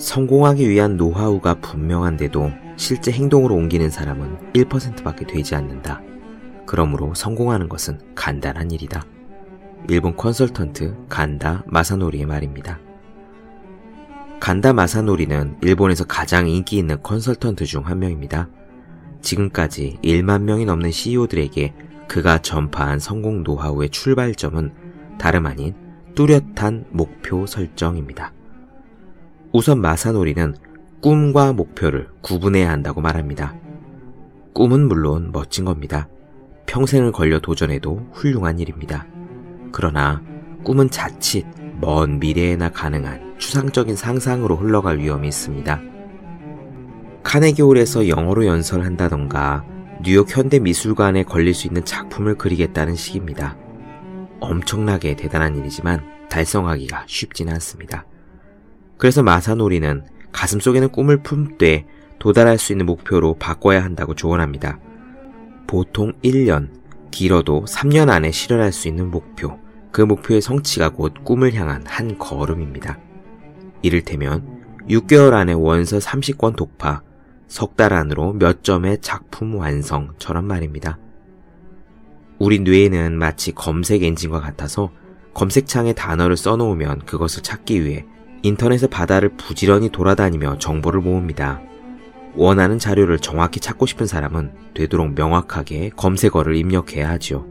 성공하기 위한 노하우가 분명한데도 실제 행동으로 옮기는 사람은 1%밖에 되지 않는다. 그러므로 성공하는 것은 간단한 일이다. 일본 컨설턴트 간다 마사노리의 말입니다. 간다 마사노리는 일본에서 가장 인기 있는 컨설턴트 중 한 명입니다. 지금까지 1만 명이 넘는 CEO들에게 그가 전파한 성공 노하우의 출발점은 다름 아닌 뚜렷한 목표 설정입니다. 우선 마사노리는 꿈과 목표를 구분해야 한다고 말합니다. 꿈은 물론 멋진 겁니다. 평생을 걸려 도전해도 훌륭한 일입니다. 그러나 꿈은 자칫 먼 미래에나 가능한 추상적인 상상으로 흘러갈 위험이 있습니다. 카네기홀에서 영어로 연설한다던가 뉴욕 현대미술관에 걸릴 수 있는 작품을 그리겠다는 식입니다. 엄청나게 대단한 일이지만 달성하기가 쉽지는 않습니다. 그래서 마사노리는 가슴 속에는 꿈을 품되 도달할 수 있는 목표로 바꿔야 한다고 조언합니다. 보통 1년, 길어도 3년 안에 실현할 수 있는 목표, 그 목표의 성취가 곧 꿈을 향한 한 걸음입니다. 이를테면 6개월 안에 원서 30권 독파, 석 달 안으로 몇 점의 작품 완성처럼 말입니다. 우리 뇌에는 마치 검색 엔진과 같아서 검색창에 단어를 써놓으면 그것을 찾기 위해 인터넷의 바다를 부지런히 돌아다니며 정보를 모읍니다. 원하는 자료를 정확히 찾고 싶은 사람은 되도록 명확하게 검색어를 입력해야 하지요.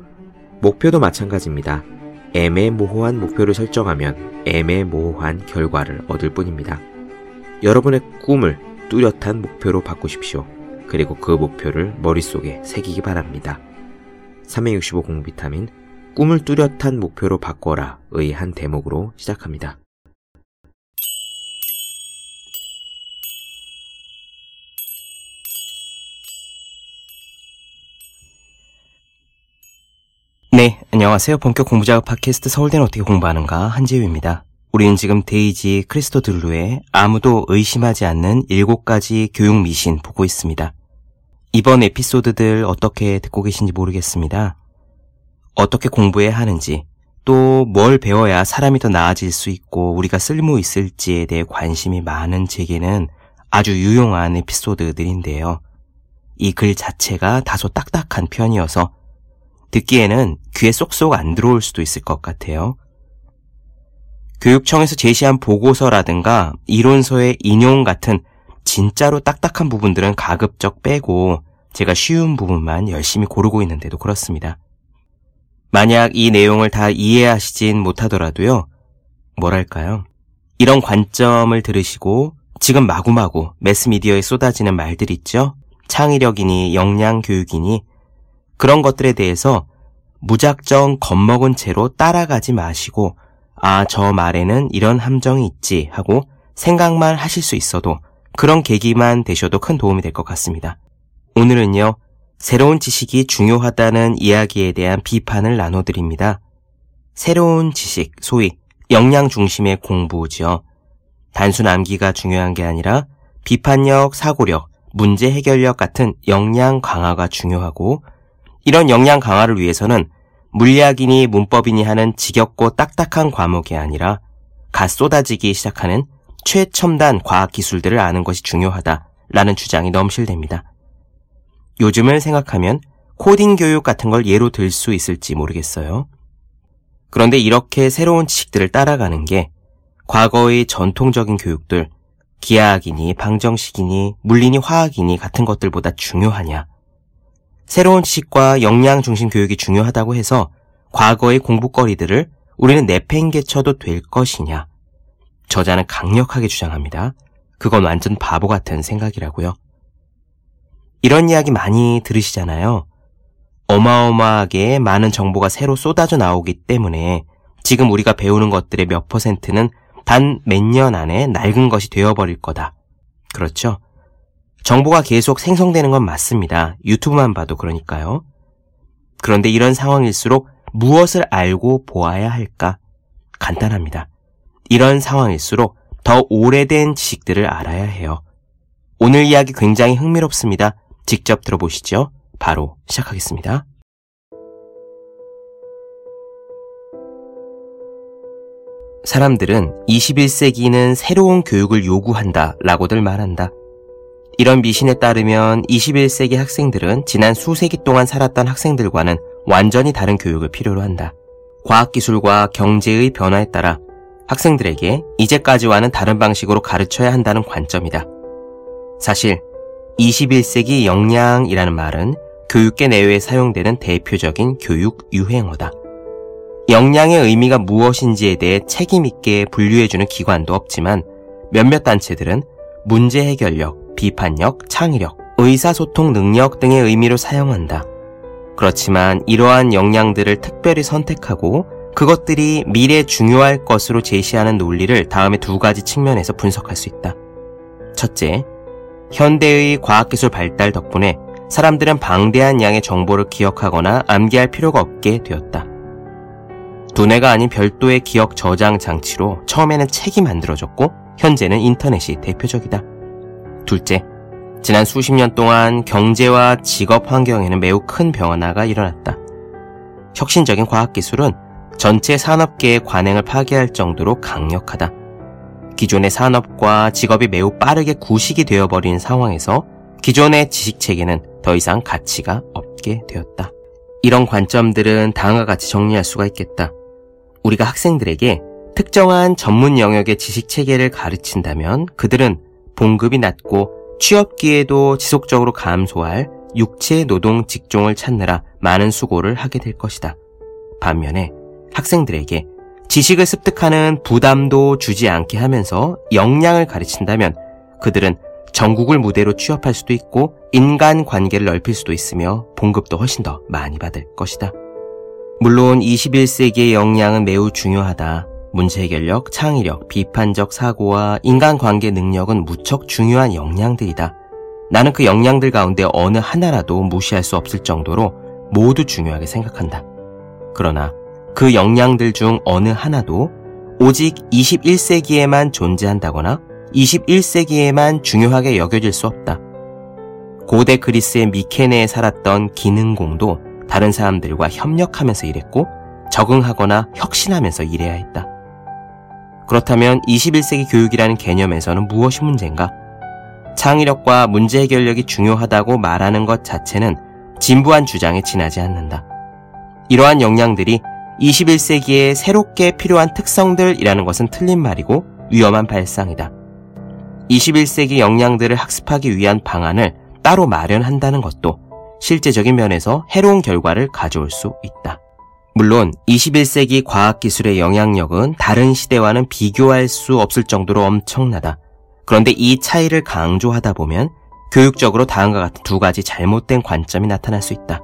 목표도 마찬가지입니다. 애매모호한 목표를 설정하면 애매모호한 결과를 얻을 뿐입니다. 여러분의 꿈을 뚜렷한 목표로 바꾸십시오. 그리고 그 목표를 머릿속에 새기기 바랍니다. 365 공비타민 꿈을 뚜렷한 목표로 바꿔라의 한 대목으로 시작합니다. 네, 안녕하세요. 본격 공부작업 팟캐스트 서울대는 어떻게 공부하는가 한재유입니다. 우리는 지금 데이지 크리스토 들루의 아무도 의심하지 않는 7가지 교육 미신 보고 있습니다. 이번 에피소드들 어떻게 듣고 계신지 모르겠습니다. 어떻게 공부해야 하는지, 또 뭘 배워야 사람이 더 나아질 수 있고 우리가 쓸모 있을지에 대해 관심이 많은 제게는 아주 유용한 에피소드들인데요. 이 글 자체가 다소 딱딱한 편이어서 듣기에는 귀에 쏙쏙 안 들어올 수도 있을 것 같아요. 교육청에서 제시한 보고서라든가 이론서의 인용 같은 진짜로 딱딱한 부분들은 가급적 빼고 제가 쉬운 부분만 열심히 고르고 있는데도 그렇습니다. 만약 이 내용을 다 이해하시진 못하더라도요, 뭐랄까요. 이런 관점을 들으시고 지금 마구마구 매스미디어에 쏟아지는 말들 있죠? 창의력이니 역량 교육이니 그런 것들에 대해서 무작정 겁먹은 채로 따라가지 마시고 아, 저 말에는 이런 함정이 있지 하고 생각만 하실 수 있어도 그런 계기만 되셔도 큰 도움이 될 것 같습니다. 오늘은요, 새로운 지식이 중요하다는 이야기에 대한 비판을 나눠드립니다. 새로운 지식, 소위 역량 중심의 공부죠. 단순 암기가 중요한 게 아니라 비판력, 사고력, 문제 해결력 같은 역량 강화가 중요하고 이런 역량 강화를 위해서는 물리학이니 문법이니 하는 지겹고 딱딱한 과목이 아니라 갓 쏟아지기 시작하는 최첨단 과학 기술들을 아는 것이 중요하다라는 주장이 넘실됩니다. 요즘을 생각하면 코딩 교육 같은 걸 예로 들 수 있을지 모르겠어요. 그런데 이렇게 새로운 지식들을 따라가는 게 과거의 전통적인 교육들, 기하학이니 방정식이니 물리니 화학이니 같은 것들보다 중요하냐? 새로운 지식과 역량 중심 교육이 중요하다고 해서 과거의 공부거리들을 우리는 내팽개쳐도 될 것이냐? 저자는 강력하게 주장합니다. 그건 완전 바보 같은 생각이라고요. 이런 이야기 많이 들으시잖아요. 어마어마하게 많은 정보가 새로 쏟아져 나오기 때문에 지금 우리가 배우는 것들의 몇 퍼센트는 단 몇 년 안에 낡은 것이 되어버릴 거다. 그렇죠? 정보가 계속 생성되는 건 맞습니다. 유튜브만 봐도 그러니까요. 그런데 이런 상황일수록 무엇을 알고 보아야 할까? 간단합니다. 이런 상황일수록 더 오래된 지식들을 알아야 해요. 오늘 이야기 굉장히 흥미롭습니다. 직접 들어보시죠. 바로 시작하겠습니다. 사람들은 21세기는 새로운 교육을 요구한다 라고들 말한다. 이런 미신에 따르면 21세기 학생들은 지난 수세기 동안 살았던 학생들과는 완전히 다른 교육을 필요로 한다. 과학기술과 경제의 변화에 따라 학생들에게 이제까지와는 다른 방식으로 가르쳐야 한다는 관점이다. 사실 21세기 역량이라는 말은 교육계 내외에 사용되는 대표적인 교육 유행어다. 역량의 의미가 무엇인지에 대해 책임있게 분류해주는 기관도 없지만 몇몇 단체들은 문제 해결력, 비판력, 창의력, 의사소통 능력 등의 의미로 사용한다. 그렇지만 이러한 역량들을 특별히 선택하고 그것들이 미래 중요할 것으로 제시하는 논리를 다음에 두 가지 측면에서 분석할 수 있다. 첫째, 현대의 과학기술 발달 덕분에 사람들은 방대한 양의 정보를 기억하거나 암기할 필요가 없게 되었다. 두뇌가 아닌 별도의 기억 저장 장치로 처음에는 책이 만들어졌고 현재는 인터넷이 대표적이다. 둘째, 지난 수십 년 동안 경제와 직업 환경에는 매우 큰 변화가 일어났다. 혁신적인 과학기술은 전체 산업계의 관행을 파괴할 정도로 강력하다. 기존의 산업과 직업이 매우 빠르게 구식이 되어버린 상황에서 기존의 지식 체계는 더 이상 가치가 없게 되었다. 이런 관점들은 다음과 같이 정리할 수가 있겠다. 우리가 학생들에게 특정한 전문 영역의 지식 체계를 가르친다면 그들은 봉급이 낮고 취업 기회도 지속적으로 감소할 육체 노동 직종을 찾느라 많은 수고를 하게 될 것이다. 반면에 학생들에게 지식을 습득하는 부담도 주지 않게 하면서 역량을 가르친다면 그들은 전국을 무대로 취업할 수도 있고 인간 관계를 넓힐 수도 있으며 봉급도 훨씬 더 많이 받을 것이다. 물론 21세기의 역량은 매우 중요하다. 문제 해결력, 창의력, 비판적 사고와 인간관계 능력은 무척 중요한 역량들이다. 나는 그 역량들 가운데 어느 하나라도 무시할 수 없을 정도로 모두 중요하게 생각한다. 그러나 그 역량들 중 어느 하나도 오직 21세기에만 존재한다거나 21세기에만 중요하게 여겨질 수 없다. 고대 그리스의 미케네에 살았던 기능공도 다른 사람들과 협력하면서 일했고 적응하거나 혁신하면서 일해야 했다. 그렇다면 21세기 교육이라는 개념에서는 무엇이 문제인가? 창의력과 문제 해결력이 중요하다고 말하는 것 자체는 진부한 주장에 지나지 않는다. 이러한 역량들이 21세기에 새롭게 필요한 특성들이라는 것은 틀린 말이고 위험한 발상이다. 21세기 역량들을 학습하기 위한 방안을 따로 마련한다는 것도 실제적인 면에서 해로운 결과를 가져올 수 있다. 물론 21세기 과학기술의 영향력은 다른 시대와는 비교할 수 없을 정도로 엄청나다. 그런데 이 차이를 강조하다 보면 교육적으로 다음과 같은 두 가지 잘못된 관점이 나타날 수 있다.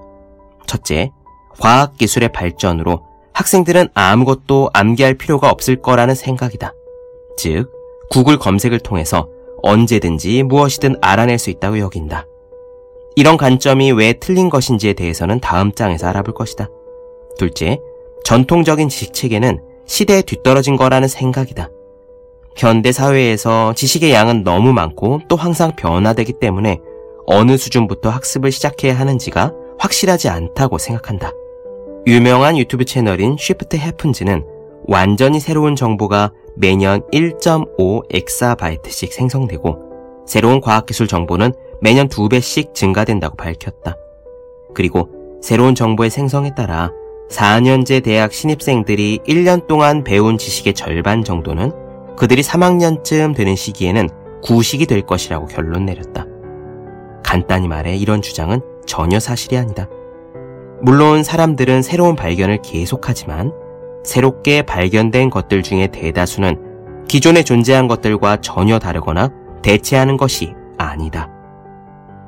첫째, 과학기술의 발전으로 학생들은 아무것도 암기할 필요가 없을 거라는 생각이다. 즉, 구글 검색을 통해서 언제든지 무엇이든 알아낼 수 있다고 여긴다. 이런 관점이 왜 틀린 것인지에 대해서는 다음 장에서 알아볼 것이다. 둘째, 전통적인 지식 체계는 시대에 뒤떨어진 거라는 생각이다. 현대 사회에서 지식의 양은 너무 많고 또 항상 변화되기 때문에 어느 수준부터 학습을 시작해야 하는지가 확실하지 않다고 생각한다. 유명한 유튜브 채널인 쉬프트 해픈즈는 완전히 새로운 정보가 매년 1.5 엑사바이트씩 생성되고 새로운 과학기술 정보는 매년 2배씩 증가된다고 밝혔다. 그리고 새로운 정보의 생성에 따라 4년제 대학 신입생들이 1년 동안 배운 지식의 절반 정도는 그들이 3학년쯤 되는 시기에는 구식이 될 것이라고 결론 내렸다. 간단히 말해 이런 주장은 전혀 사실이 아니다. 물론 사람들은 새로운 발견을 계속하지만 새롭게 발견된 것들 중에 대다수는 기존에 존재한 것들과 전혀 다르거나 대체하는 것이 아니다.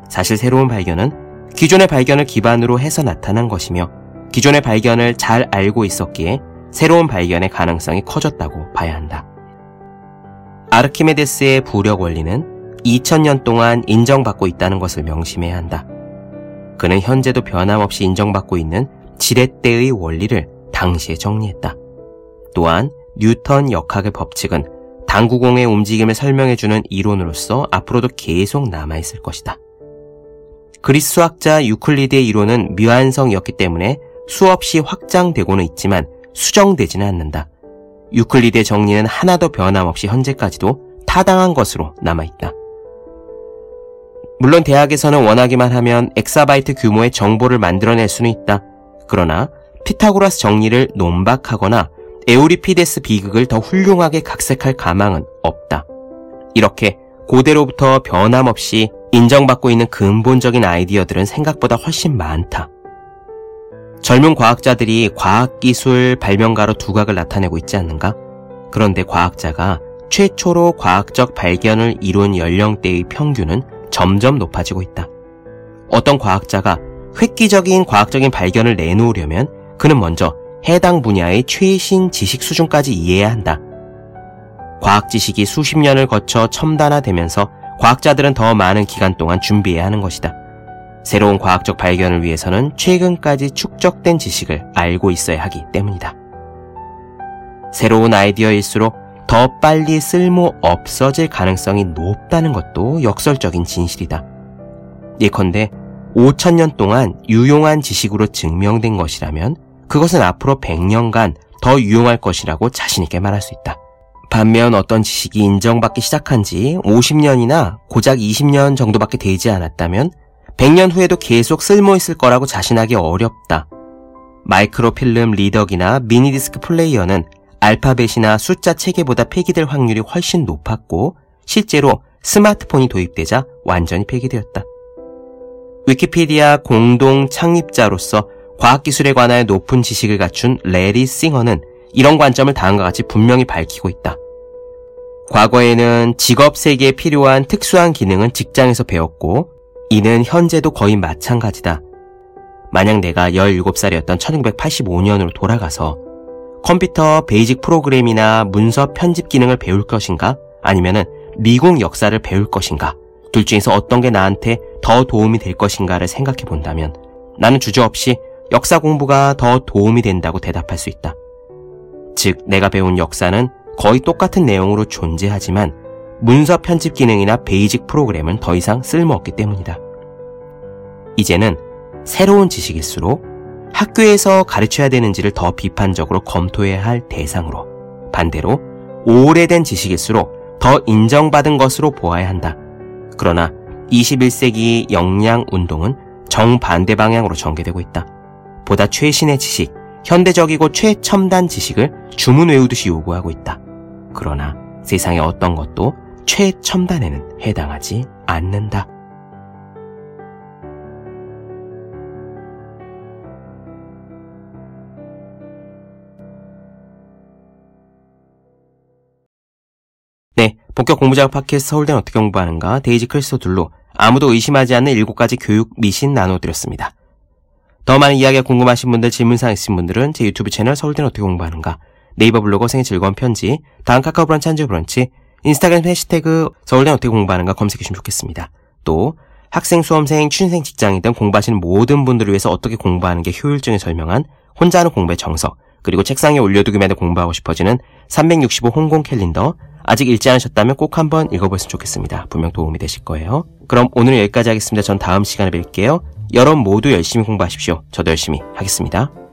사실 새로운 발견은 기존의 발견을 기반으로 해서 나타난 것이며 기존의 발견을 잘 알고 있었기에 새로운 발견의 가능성이 커졌다고 봐야 한다. 아르키메데스의 부력 원리는 2000년 동안 인정받고 있다는 것을 명심해야 한다. 그는 현재도 변함없이 인정받고 있는 지렛대의 원리를 당시에 정리했다. 또한 뉴턴 역학의 법칙은 당구공의 움직임을 설명해주는 이론으로서 앞으로도 계속 남아있을 것이다. 그리스 수학자 유클리드의 이론은 미완성이었기 때문에 수없이 확장되고는 있지만 수정되지는 않는다. 유클리드의 정리는 하나도 변함없이 현재까지도 타당한 것으로 남아있다. 물론 대학에서는 원하기만 하면 엑사바이트 규모의 정보를 만들어낼 수는 있다. 그러나 피타고라스 정리를 논박하거나 에우리피데스 비극을 더 훌륭하게 각색할 가망은 없다. 이렇게 고대로부터 변함없이 인정받고 있는 근본적인 아이디어들은 생각보다 훨씬 많다. 젊은 과학자들이 과학기술 발명가로 두각을 나타내고 있지 않는가? 그런데 과학자가 최초로 과학적 발견을 이룬 연령대의 평균은 점점 높아지고 있다. 어떤 과학자가 획기적인 과학적인 발견을 내놓으려면 그는 먼저 해당 분야의 최신 지식 수준까지 이해해야 한다. 과학 지식이 수십 년을 거쳐 첨단화되면서 과학자들은 더 많은 기간 동안 준비해야 하는 것이다. 새로운 과학적 발견을 위해서는 최근까지 축적된 지식을 알고 있어야 하기 때문이다. 새로운 아이디어일수록 더 빨리 쓸모 없어질 가능성이 높다는 것도 역설적인 진실이다. 예컨대 5천년 동안 유용한 지식으로 증명된 것이라면 그것은 앞으로 100년간 더 유용할 것이라고 자신있게 말할 수 있다. 반면 어떤 지식이 인정받기 시작한 지 50년이나 고작 20년 정도밖에 되지 않았다면 100년 후에도 계속 쓸모있을 거라고 자신하기 어렵다. 마이크로필름 리더기나 미니디스크 플레이어는 알파벳이나 숫자 체계보다 폐기될 확률이 훨씬 높았고 실제로 스마트폰이 도입되자 완전히 폐기되었다. 위키피디아 공동 창립자로서 과학기술에 관하여 높은 지식을 갖춘 레리 싱어는 이런 관점을 다음과 같이 분명히 밝히고 있다. 과거에는 직업 세계에 필요한 특수한 기능은 직장에서 배웠고 이는 현재도 거의 마찬가지다. 만약 내가 17살이었던 1985년으로 돌아가서 컴퓨터 베이직 프로그램이나 문서 편집 기능을 배울 것인가? 아니면은 미국 역사를 배울 것인가? 둘 중에서 어떤 게 나한테 더 도움이 될 것인가를 생각해 본다면 나는 주저없이 역사 공부가 더 도움이 된다고 대답할 수 있다. 즉, 내가 배운 역사는 거의 똑같은 내용으로 존재하지만 문서 편집 기능이나 베이직 프로그램은 더 이상 쓸모없기 때문이다. 이제는 새로운 지식일수록 학교에서 가르쳐야 되는지를 더 비판적으로 검토해야 할 대상으로 반대로 오래된 지식일수록 더 인정받은 것으로 보아야 한다. 그러나 21세기 역량 운동은 정반대 방향으로 전개되고 있다. 보다 최신의 지식, 현대적이고 최첨단 지식을 주문 외우듯이 요구하고 있다. 그러나 세상의 어떤 것도 최첨단에는 해당하지 않는다. 네, 본격 공부작업 팟캐스트 서울대는 어떻게 공부하는가 데이지 크리스토 둘로 아무도 의심하지 않는 7가지 교육 미신 나눠드렸습니다. 더 많은 이야기가 궁금하신 분들, 질문사항 있으신 분들은 제 유튜브 채널 서울대는 어떻게 공부하는가 네이버 블로그 생일 즐거운 편지, 다음 카카오 브런치 한주 브런치, 인스타그램 해시태그 서울대는 어떻게 공부하는가 검색해 주시면 좋겠습니다. 또 학생, 수험생, 취준생, 직장인 등 공부하시는 모든 분들을 위해서 어떻게 공부하는 게 효율적인 설명한 혼자 하는 공부의 정석, 그리고 책상에 올려두기만 해도 공부하고 싶어지는 365 홍콩 캘린더, 아직 읽지 않으셨다면 꼭 한번 읽어보셨으면 좋겠습니다. 분명 도움이 되실 거예요. 그럼 오늘은 여기까지 하겠습니다. 전 다음 시간에 뵐게요. 여러분 모두 열심히 공부하십시오. 저도 열심히 하겠습니다.